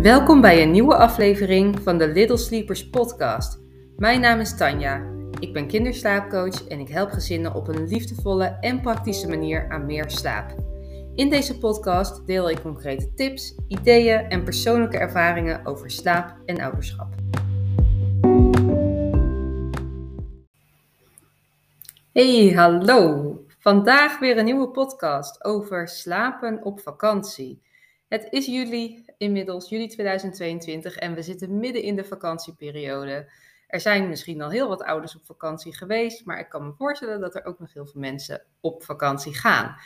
Welkom bij een nieuwe aflevering van de Little Sleepers podcast. Mijn naam is Tanja. Ik ben kinderslaapcoach en ik help gezinnen op een liefdevolle en praktische manier aan meer slaap. In deze podcast deel ik concrete tips, ideeën en persoonlijke ervaringen over slaap en ouderschap. Hey, hallo! Vandaag weer een nieuwe podcast over slapen op vakantie. Het is juli inmiddels, juli 2022, en we zitten midden in de vakantieperiode. Er zijn misschien al heel wat ouders op vakantie geweest, maar ik kan me voorstellen dat er ook nog heel veel mensen op vakantie gaan.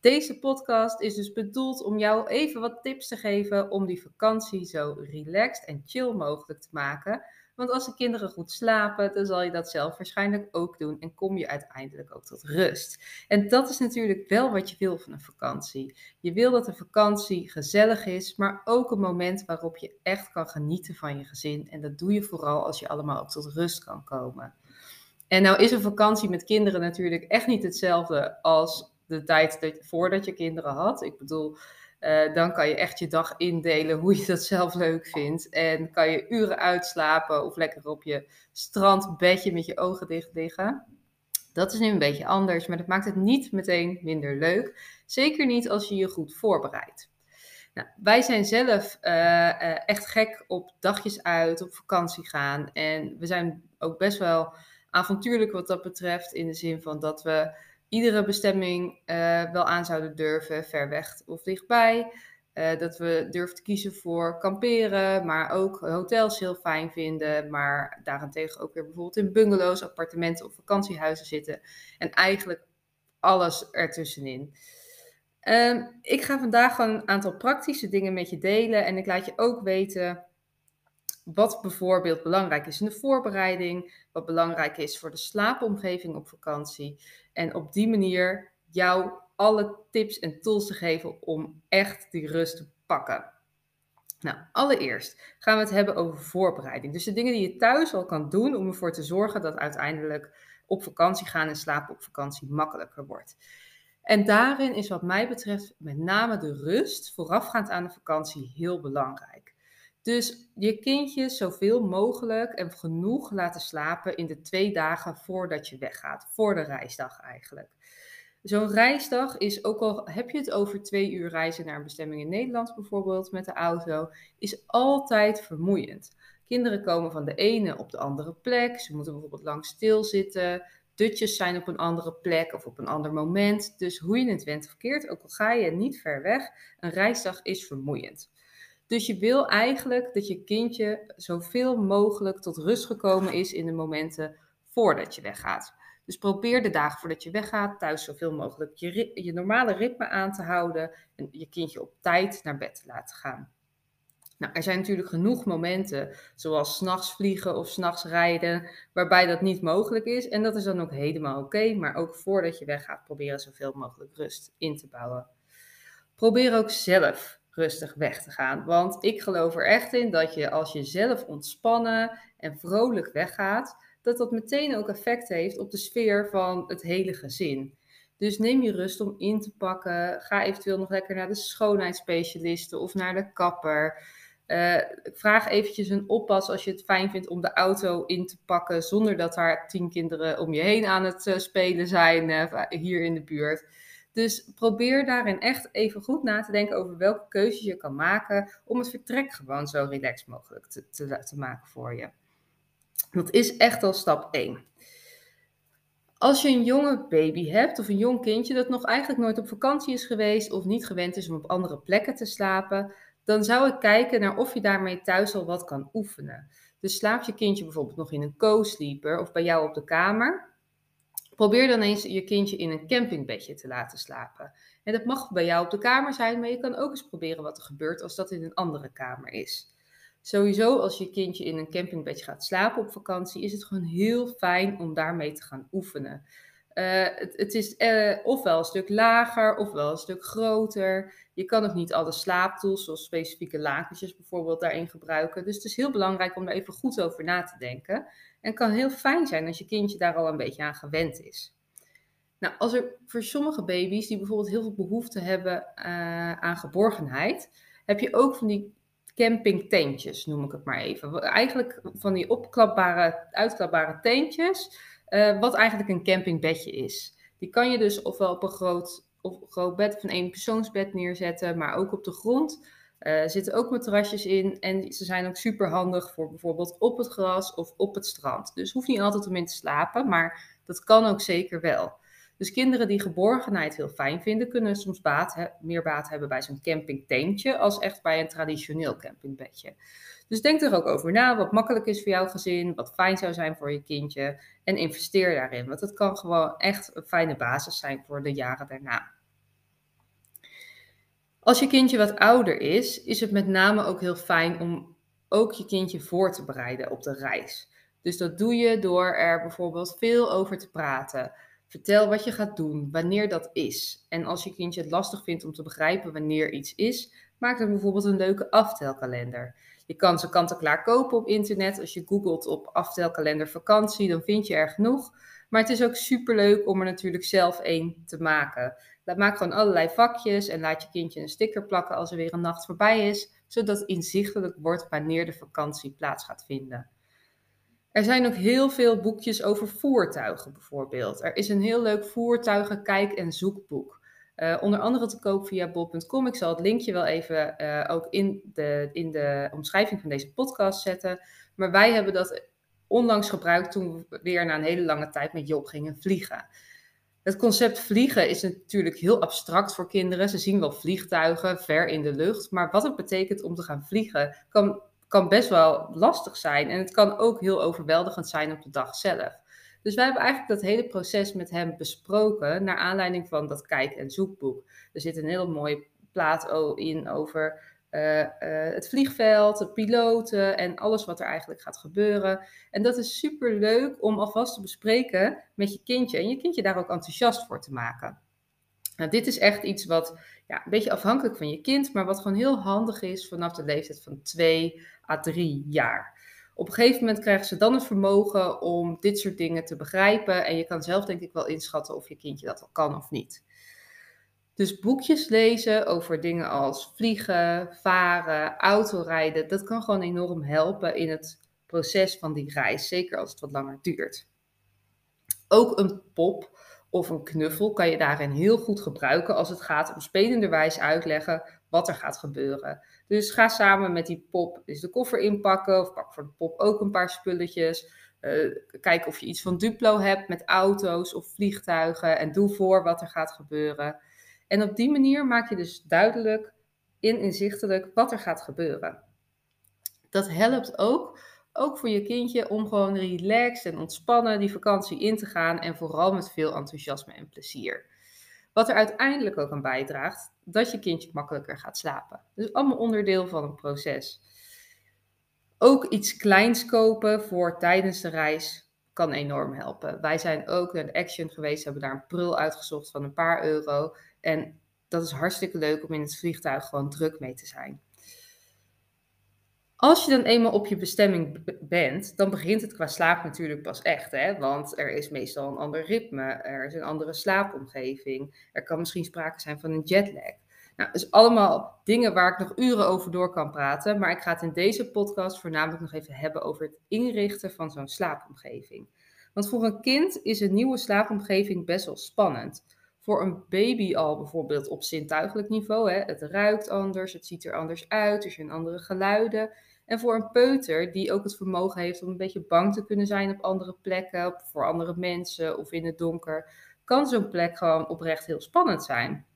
Deze podcast is dus bedoeld om jou even wat tips te geven om die vakantie zo relaxed en chill mogelijk te maken. Want als de kinderen goed slapen, dan zal je dat zelf waarschijnlijk ook doen en kom je uiteindelijk ook tot rust. En dat is natuurlijk wel wat je wil van een vakantie. Je wil dat een vakantie gezellig is, maar ook een moment waarop je echt kan genieten van je gezin. En dat doe je vooral als je allemaal ook tot rust kan komen. En nou is een vakantie met kinderen natuurlijk echt niet hetzelfde als de tijd voordat je kinderen had. Ik bedoel, uh, dan kan je echt je dag indelen hoe je dat zelf leuk vindt. En kan je uren uitslapen of lekker op je strandbedje met je ogen dicht liggen. Dat is nu een beetje anders, maar dat maakt het niet meteen minder leuk. Zeker niet als je je goed voorbereidt. Nou, wij zijn zelf uh, uh, echt gek op dagjes uit, op vakantie gaan. En we zijn ook best wel avontuurlijk wat dat betreft. In de zin van dat we iedere bestemming uh, wel aan zouden durven, ver weg of dichtbij. Uh, dat we durven te kiezen voor kamperen, maar ook hotels heel fijn vinden. Maar daarentegen ook weer bijvoorbeeld in bungalows, appartementen of vakantiehuizen zitten. En eigenlijk alles ertussenin. Uh, ik ga vandaag gewoon een aantal praktische dingen met je delen. En ik laat je ook weten wat bijvoorbeeld belangrijk is in de voorbereiding, wat belangrijk is voor de slaapomgeving op vakantie. En op die manier jou alle tips en tools te geven om echt die rust te pakken. Nou, allereerst gaan we het hebben over voorbereiding. Dus de dingen die je thuis al kan doen om ervoor te zorgen dat uiteindelijk op vakantie gaan en slapen op vakantie makkelijker wordt. En daarin is wat mij betreft met name de rust voorafgaand aan de vakantie heel belangrijk. Dus je kindje zoveel mogelijk en genoeg laten slapen in de twee dagen voordat je weggaat, voor de reisdag eigenlijk. Zo'n reisdag is, ook al heb je het over twee uur reizen naar een bestemming in Nederland bijvoorbeeld met de auto, is altijd vermoeiend. Kinderen komen van de ene op de andere plek, ze moeten bijvoorbeeld lang stilzitten, dutjes zijn op een andere plek of op een ander moment. Dus hoe je het went of keert, ook al ga je niet ver weg, een reisdag is vermoeiend. Dus je wil eigenlijk dat je kindje zoveel mogelijk tot rust gekomen is in de momenten voordat je weggaat. Dus probeer de dagen voordat je weggaat thuis zoveel mogelijk je, je normale ritme aan te houden en je kindje op tijd naar bed te laten gaan. Nou, er zijn natuurlijk genoeg momenten, zoals s'nachts vliegen of s'nachts rijden, waarbij dat niet mogelijk is. En dat is dan ook helemaal oké, maar ook voordat je weggaat, proberen zoveel mogelijk rust in te bouwen. Probeer ook zelf rustig weg te gaan. Want ik geloof er echt in dat je als je zelf ontspannen en vrolijk weggaat, dat dat meteen ook effect heeft op de sfeer van het hele gezin. Dus neem je rust om in te pakken. Ga eventueel nog lekker naar de schoonheidsspecialisten of naar de kapper. Uh, vraag eventjes een oppas als je het fijn vindt om de auto in te pakken zonder dat daar tien kinderen om je heen aan het uh, spelen zijn uh, hier in de buurt. Dus probeer daarin echt even goed na te denken over welke keuzes je kan maken om het vertrek gewoon zo relaxed mogelijk te, te, maken voor je. Dat is echt al stap 1. Als je een jonge baby hebt of een jong kindje dat nog eigenlijk nooit op vakantie is geweest of niet gewend is om op andere plekken te slapen, dan zou ik kijken naar of je daarmee thuis al wat kan oefenen. Dus slaapt je kindje bijvoorbeeld nog in een co-sleeper of bij jou op de kamer, Probeer dan eens je kindje in een campingbedje te laten slapen. En dat mag bij jou op de kamer zijn, maar je kan ook eens proberen wat er gebeurt als dat in een andere kamer is. Sowieso, als je kindje in een campingbedje gaat slapen op vakantie, is het gewoon heel fijn om daarmee te gaan oefenen. Uh, het, het, is uh, ofwel een stuk lager, ofwel een stuk groter. Je kan ook niet alle slaaptools, zoals specifieke lakentjes bijvoorbeeld, daarin gebruiken. Dus het is heel belangrijk om daar even goed over na te denken. En het kan heel fijn zijn als je kindje daar al een beetje aan gewend is. Nou, als er voor sommige baby's die bijvoorbeeld heel veel behoefte hebben uh, aan geborgenheid, heb je ook van die campingteentjes, noem ik het maar even. Eigenlijk van die opklapbare, uitklapbare teentjes, uh, wat eigenlijk een campingbedje is. Die kan je dus ofwel op een groot, of groot bed of een eenpersoonsbed neerzetten, maar ook op de grond. Uh, er zitten ook matrasjes in en ze zijn ook super handig voor bijvoorbeeld op het gras of op het strand. Dus hoeft niet altijd om in te slapen, maar dat kan ook zeker wel. Dus kinderen die geborgenheid heel fijn vinden, kunnen soms baat, meer baat hebben bij zo'n campingteentje als echt bij een traditioneel campingbedje. Dus denk er ook over na wat makkelijk is voor jouw gezin, wat fijn zou zijn voor je kindje en investeer daarin. Want het kan gewoon echt een fijne basis zijn voor de jaren daarna. Als je kindje wat ouder is, is het met name ook heel fijn om ook je kindje voor te bereiden op de reis. Dus dat doe je door er bijvoorbeeld veel over te praten. Vertel wat je gaat doen, wanneer dat is. En als je kindje het lastig vindt om te begrijpen wanneer iets is, maak dan bijvoorbeeld een leuke aftelkalender. Je kan ze kant-en-klaar kopen op internet. Als je googelt op aftelkalender vakantie, dan vind je er genoeg. Maar het is ook superleuk om er natuurlijk zelf één te maken. Maak gewoon allerlei vakjes en laat je kindje een sticker plakken als er weer een nacht voorbij is, zodat inzichtelijk wordt wanneer de vakantie plaats gaat vinden. Er zijn ook heel veel boekjes over voertuigen bijvoorbeeld. Er is een heel leuk voertuigen kijk- en zoekboek. Uh, onder andere te koop via bol.com. Ik zal het linkje wel even uh, ook in de, in de omschrijving van deze podcast zetten. Maar wij hebben dat onlangs gebruikt toen we weer na een hele lange tijd met Job gingen vliegen. Het concept vliegen is natuurlijk heel abstract voor kinderen. Ze zien wel vliegtuigen ver in de lucht. Maar wat het betekent om te gaan vliegen kan, kan best wel lastig zijn. En het kan ook heel overweldigend zijn op de dag zelf. Dus wij hebben eigenlijk dat hele proces met hem besproken naar aanleiding van dat kijk- en zoekboek. Er zit een heel mooie plaat in over uh, uh, het vliegveld, de piloten en alles wat er eigenlijk gaat gebeuren. En dat is super leuk om alvast te bespreken met je kindje en je kindje daar ook enthousiast voor te maken. Nou, dit is echt iets wat ja, een beetje afhankelijk van je kind, maar wat gewoon heel handig is vanaf de leeftijd van 2 à 3 jaar. Op een gegeven moment krijgen ze dan het vermogen om dit soort dingen te begrijpen. En je kan zelf denk ik wel inschatten of je kindje dat al kan of niet. Dus boekjes lezen over dingen als vliegen, varen, autorijden, dat kan gewoon enorm helpen in het proces van die reis, zeker als het wat langer duurt. Ook een pop of een knuffel kan je daarin heel goed gebruiken als het gaat om spelenderwijs uitleggen wat er gaat gebeuren. Dus ga samen met die pop dus de koffer inpakken of pak voor de pop ook een paar spulletjes. Uh, kijk of je iets van Duplo hebt met auto's of vliegtuigen en doe voor wat er gaat gebeuren. En op die manier maak je dus duidelijk in inzichtelijk wat er gaat gebeuren. Dat helpt ook, ook voor je kindje om gewoon relaxed en ontspannen die vakantie in te gaan en vooral met veel enthousiasme en plezier. Wat er uiteindelijk ook aan bijdraagt dat je kindje makkelijker gaat slapen. Dus allemaal onderdeel van een proces. Ook iets kleins kopen voor tijdens de reis kan enorm helpen. Wij zijn ook naar de Action geweest, hebben daar een prul uitgezocht van een paar euro. En dat is hartstikke leuk om in het vliegtuig gewoon druk mee te zijn. Als je dan eenmaal op je bestemming bent, dan begint het qua slaap natuurlijk pas echt. Hè? Want er is meestal een ander ritme, er is een andere slaapomgeving, er kan misschien sprake zijn van een jetlag. Nou, dus allemaal dingen waar ik nog uren over door kan praten, maar ik ga het in deze podcast voornamelijk nog even hebben over het inrichten van zo'n slaapomgeving. Want voor een kind is een nieuwe slaapomgeving best wel spannend voor een baby al bijvoorbeeld op zintuigelijk niveau. Hè? Het ruikt anders, het ziet er anders uit, er zijn andere geluiden. En voor een peuter die ook het vermogen heeft om een beetje bang te kunnen zijn op andere plekken, voor andere mensen of in het donker, kan zo'n plek gewoon oprecht heel spannend zijn.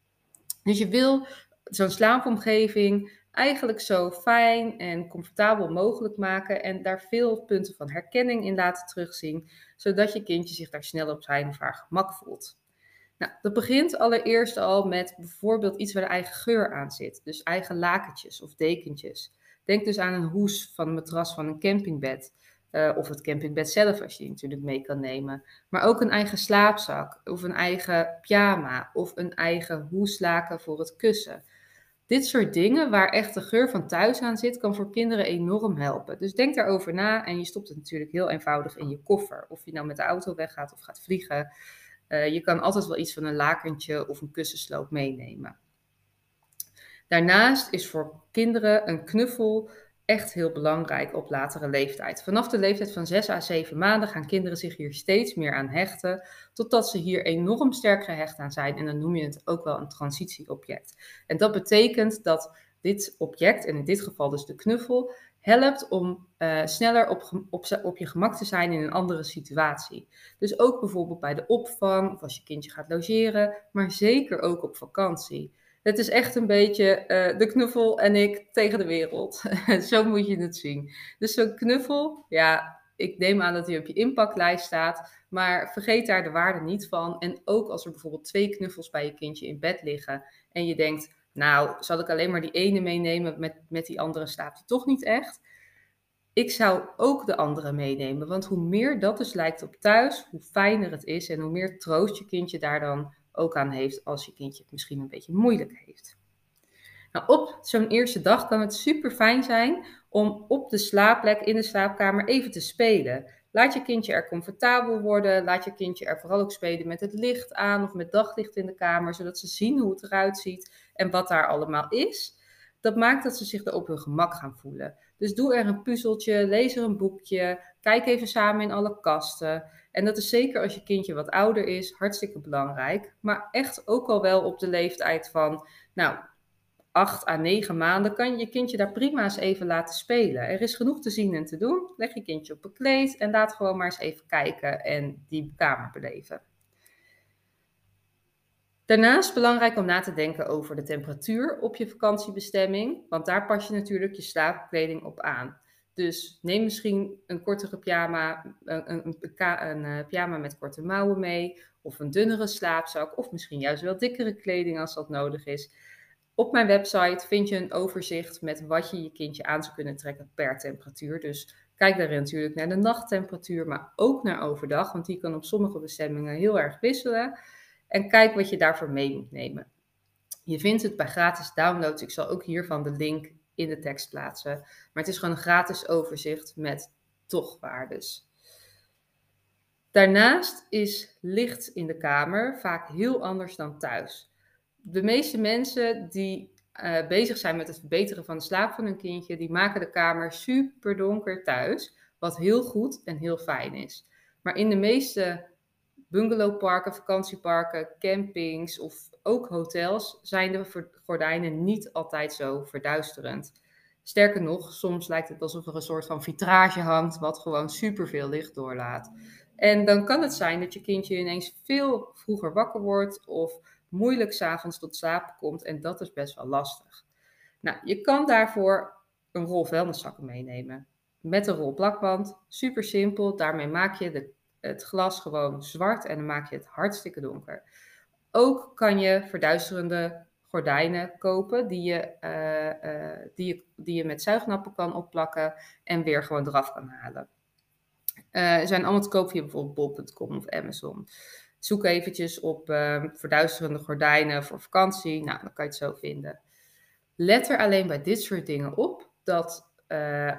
Dus je wil zo'n slaapomgeving eigenlijk zo fijn en comfortabel mogelijk maken en daar veel punten van herkenning in laten terugzien, zodat je kindje zich daar snel op zijn of haar gemak voelt. Nou, dat begint allereerst al met bijvoorbeeld iets waar de eigen geur aan zit. Dus eigen lakentjes of dekentjes. Denk dus aan een hoes van een matras van een campingbed. Uh, of het campingbed zelf, als je die natuurlijk mee kan nemen. Maar ook een eigen slaapzak, of een eigen pyjama, of een eigen hoeslaken voor het kussen. Dit soort dingen waar echt de geur van thuis aan zit, kan voor kinderen enorm helpen. Dus denk daarover na en je stopt het natuurlijk heel eenvoudig in je koffer. Of je nou met de auto weggaat of gaat vliegen. Uh, je kan altijd wel iets van een lakentje of een kussensloop meenemen. Daarnaast is voor kinderen een knuffel echt heel belangrijk op latere leeftijd. Vanaf de leeftijd van 6 à 7 maanden gaan kinderen zich hier steeds meer aan hechten, totdat ze hier enorm sterk gehecht aan zijn. En dan noem je het ook wel een transitieobject. En dat betekent dat dit object, en in dit geval dus de knuffel, helpt om uh, sneller op, op, op, je gemak te zijn in een andere situatie. Dus ook bijvoorbeeld bij de opvang of als je kindje gaat logeren, maar zeker ook op vakantie. Het is echt een beetje uh, de knuffel en ik tegen de wereld. Zo moet je het zien. Dus zo'n knuffel, ja, ik neem aan dat hij op je inpaklijst staat, maar vergeet daar de waarde niet van. En ook als er bijvoorbeeld twee knuffels bij je kindje in bed liggen en je denkt, nou, zal ik alleen maar die ene meenemen, met, met die andere slaapt hij toch niet echt. Ik zou ook de andere meenemen, want hoe meer dat dus lijkt op thuis, hoe fijner het is en hoe meer troost je kindje daar dan ook aan heeft als je kindje het misschien een beetje moeilijk heeft. Nou, op zo'n eerste dag kan het super fijn zijn om op de slaapplek in de slaapkamer even te spelen. Laat je kindje er comfortabel worden. Laat je kindje er vooral ook spelen met het licht aan of met daglicht in de kamer, zodat ze zien hoe het eruit ziet en wat daar allemaal is. Dat maakt dat ze zich er op hun gemak gaan voelen. Dus doe er een puzzeltje, lees er een boekje, kijk even samen in alle kasten. En dat is zeker als je kindje wat ouder is, hartstikke belangrijk. Maar echt ook al wel op de leeftijd van, nou, 8 à 9 maanden kan je je kindje daar prima eens even laten spelen. Er is genoeg te zien en te doen. Leg je kindje op een kleed en laat gewoon maar eens even kijken en die kamer beleven. Daarnaast belangrijk om na te denken over de temperatuur op je vakantiebestemming, want daar pas je natuurlijk je slaapkleding op aan. Dus neem misschien een kortere pyjama, een, een, een, eh, pyjama met korte mouwen mee, of een dunnere slaapzak, of misschien juist wel dikkere kleding als dat nodig is. Op mijn website vind je een overzicht met wat je je kindje aan zou kunnen trekken per temperatuur. Dus kijk daarin natuurlijk naar de nachttemperatuur, maar ook naar overdag, want die kan op sommige bestemmingen heel erg wisselen. En kijk wat je daarvoor mee moet nemen. Je vindt het bij gratis downloads. Ik zal ook hiervan de link in de tekst plaatsen. Maar het is gewoon een gratis overzicht met tochtwaardes. Daarnaast is licht in de kamer vaak heel anders dan thuis. De meeste mensen die uh, bezig zijn met het verbeteren van de slaap van hun kindje, die maken de kamer super donker thuis, wat heel goed en heel fijn is. Maar in de meeste bungalowparken, vakantieparken, campings of ook hotels zijn de gordijnen niet altijd zo verduisterend. Sterker nog, soms lijkt het alsof er een soort van vitrage hangt, wat gewoon superveel licht doorlaat. En dan kan het zijn dat je kindje ineens veel vroeger wakker wordt of moeilijk s'avonds tot slapen komt en dat is best wel lastig. Nou, je kan daarvoor een rol vuilniszakken meenemen. Met een rol plakband, super simpel. Daarmee maak je de, het glas gewoon zwart en dan maak je het hartstikke donker. Ook kan je verduisterende gordijnen kopen die je, uh, uh, die, je, die je met zuignappen kan opplakken en weer gewoon eraf kan halen. Uh, zijn allemaal te koop via bijvoorbeeld bol.com of Amazon. Zoek eventjes op verduisterende gordijnen voor vakantie. Nou, dan kan je het zo vinden. Let er alleen bij dit soort dingen op dat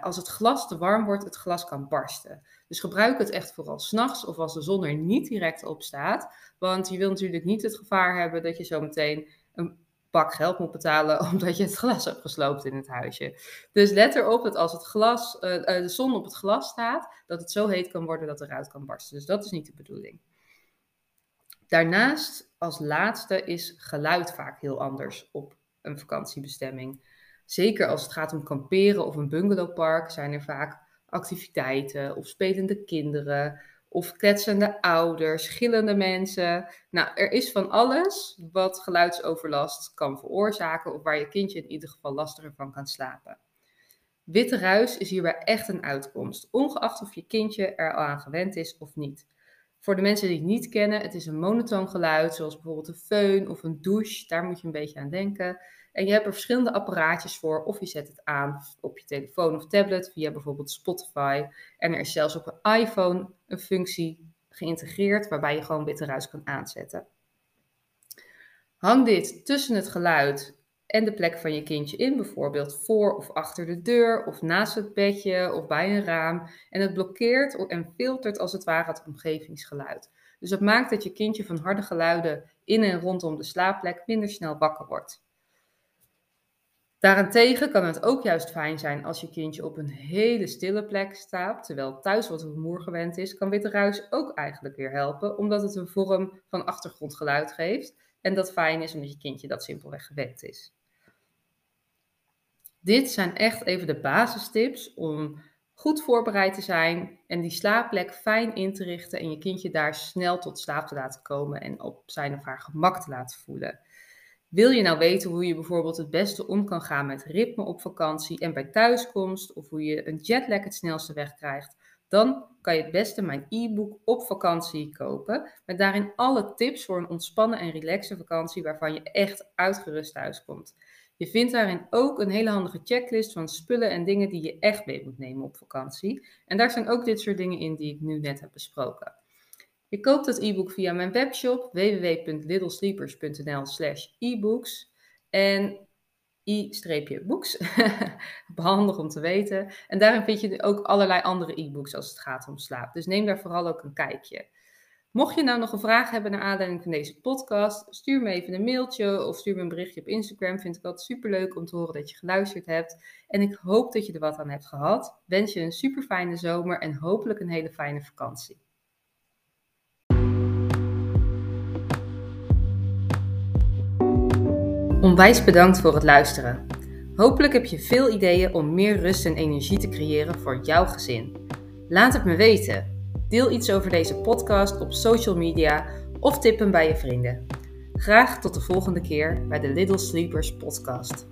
als het glas te warm wordt, het glas kan barsten. Dus gebruik het echt vooral s'nachts of als de zon er niet direct op staat. Want je wil natuurlijk niet het gevaar hebben dat je zo meteen een pak geld moet betalen omdat je het glas hebt gesloopt in het huisje. Dus let erop dat als het glas, uh, de zon op het glas staat, dat het zo heet kan worden dat eruit kan barsten. Dus dat is niet de bedoeling. Daarnaast, als laatste, is geluid vaak heel anders op een vakantiebestemming. Zeker als het gaat om kamperen of een bungalowpark, zijn er vaak activiteiten of spelende kinderen of kletsende ouders, gillende mensen. Nou, er is van alles wat geluidsoverlast kan veroorzaken of waar je kindje in ieder geval lastiger van kan slapen. Witte ruis is hierbij echt een uitkomst, ongeacht of je kindje er al aan gewend is of niet. Voor de mensen die het niet kennen, het is een monotoon geluid, zoals bijvoorbeeld een föhn of een douche, daar moet je een beetje aan denken. En je hebt er verschillende apparaatjes voor, of je zet het aan op je telefoon of tablet via bijvoorbeeld Spotify. En er is zelfs op een iPhone een functie geïntegreerd waarbij je gewoon witte ruis kan aanzetten. Hang dit tussen het geluid en de plek van je kindje in, bijvoorbeeld voor of achter de deur of naast het bedje of bij een raam. En het blokkeert en filtert als het ware het omgevingsgeluid. Dus dat maakt dat je kindje van harde geluiden in en rondom de slaapplek minder snel wakker wordt. Daarentegen kan het ook juist fijn zijn als je kindje op een hele stille plek staat, terwijl thuis wat rumoer gewend is, kan witte ruis ook eigenlijk weer helpen, omdat het een vorm van achtergrondgeluid geeft en dat fijn is omdat je kindje dat simpelweg gewend is. Dit zijn echt even de basistips om goed voorbereid te zijn en die slaapplek fijn in te richten en je kindje daar snel tot slaap te laten komen en op zijn of haar gemak te laten voelen. Wil je nou weten hoe je bijvoorbeeld het beste om kan gaan met ritme op vakantie en bij thuiskomst, of hoe je een jetlag het snelste wegkrijgt, dan kan je het beste mijn e-book op vakantie kopen. Met daarin alle tips voor een ontspannen en relaxe vakantie waarvan je echt uitgerust thuiskomt. Je vindt daarin ook een hele handige checklist van spullen en dingen die je echt mee moet nemen op vakantie. En daar zijn ook dit soort dingen in die ik nu net heb besproken. Je koopt het e-book via mijn webshop www.littlesleepers.nl slash e-books en i-books. Handig om te weten. En daarin vind je ook allerlei andere e-books als het gaat om slaap. Dus neem daar vooral ook een kijkje. Mocht je nou nog een vraag hebben naar aanleiding van deze podcast, stuur me even een mailtje of stuur me een berichtje op Instagram. Vind ik altijd super leuk om te horen dat je geluisterd hebt. En ik hoop dat je er wat aan hebt gehad. Wens je een super fijne zomer en hopelijk een hele fijne vakantie. Onwijs bedankt voor het luisteren. Hopelijk heb je veel ideeën om meer rust en energie te creëren voor jouw gezin. Laat het me weten. Deel iets over deze podcast op social media of tip hem bij je vrienden. Graag tot de volgende keer bij de Little Sleepers podcast.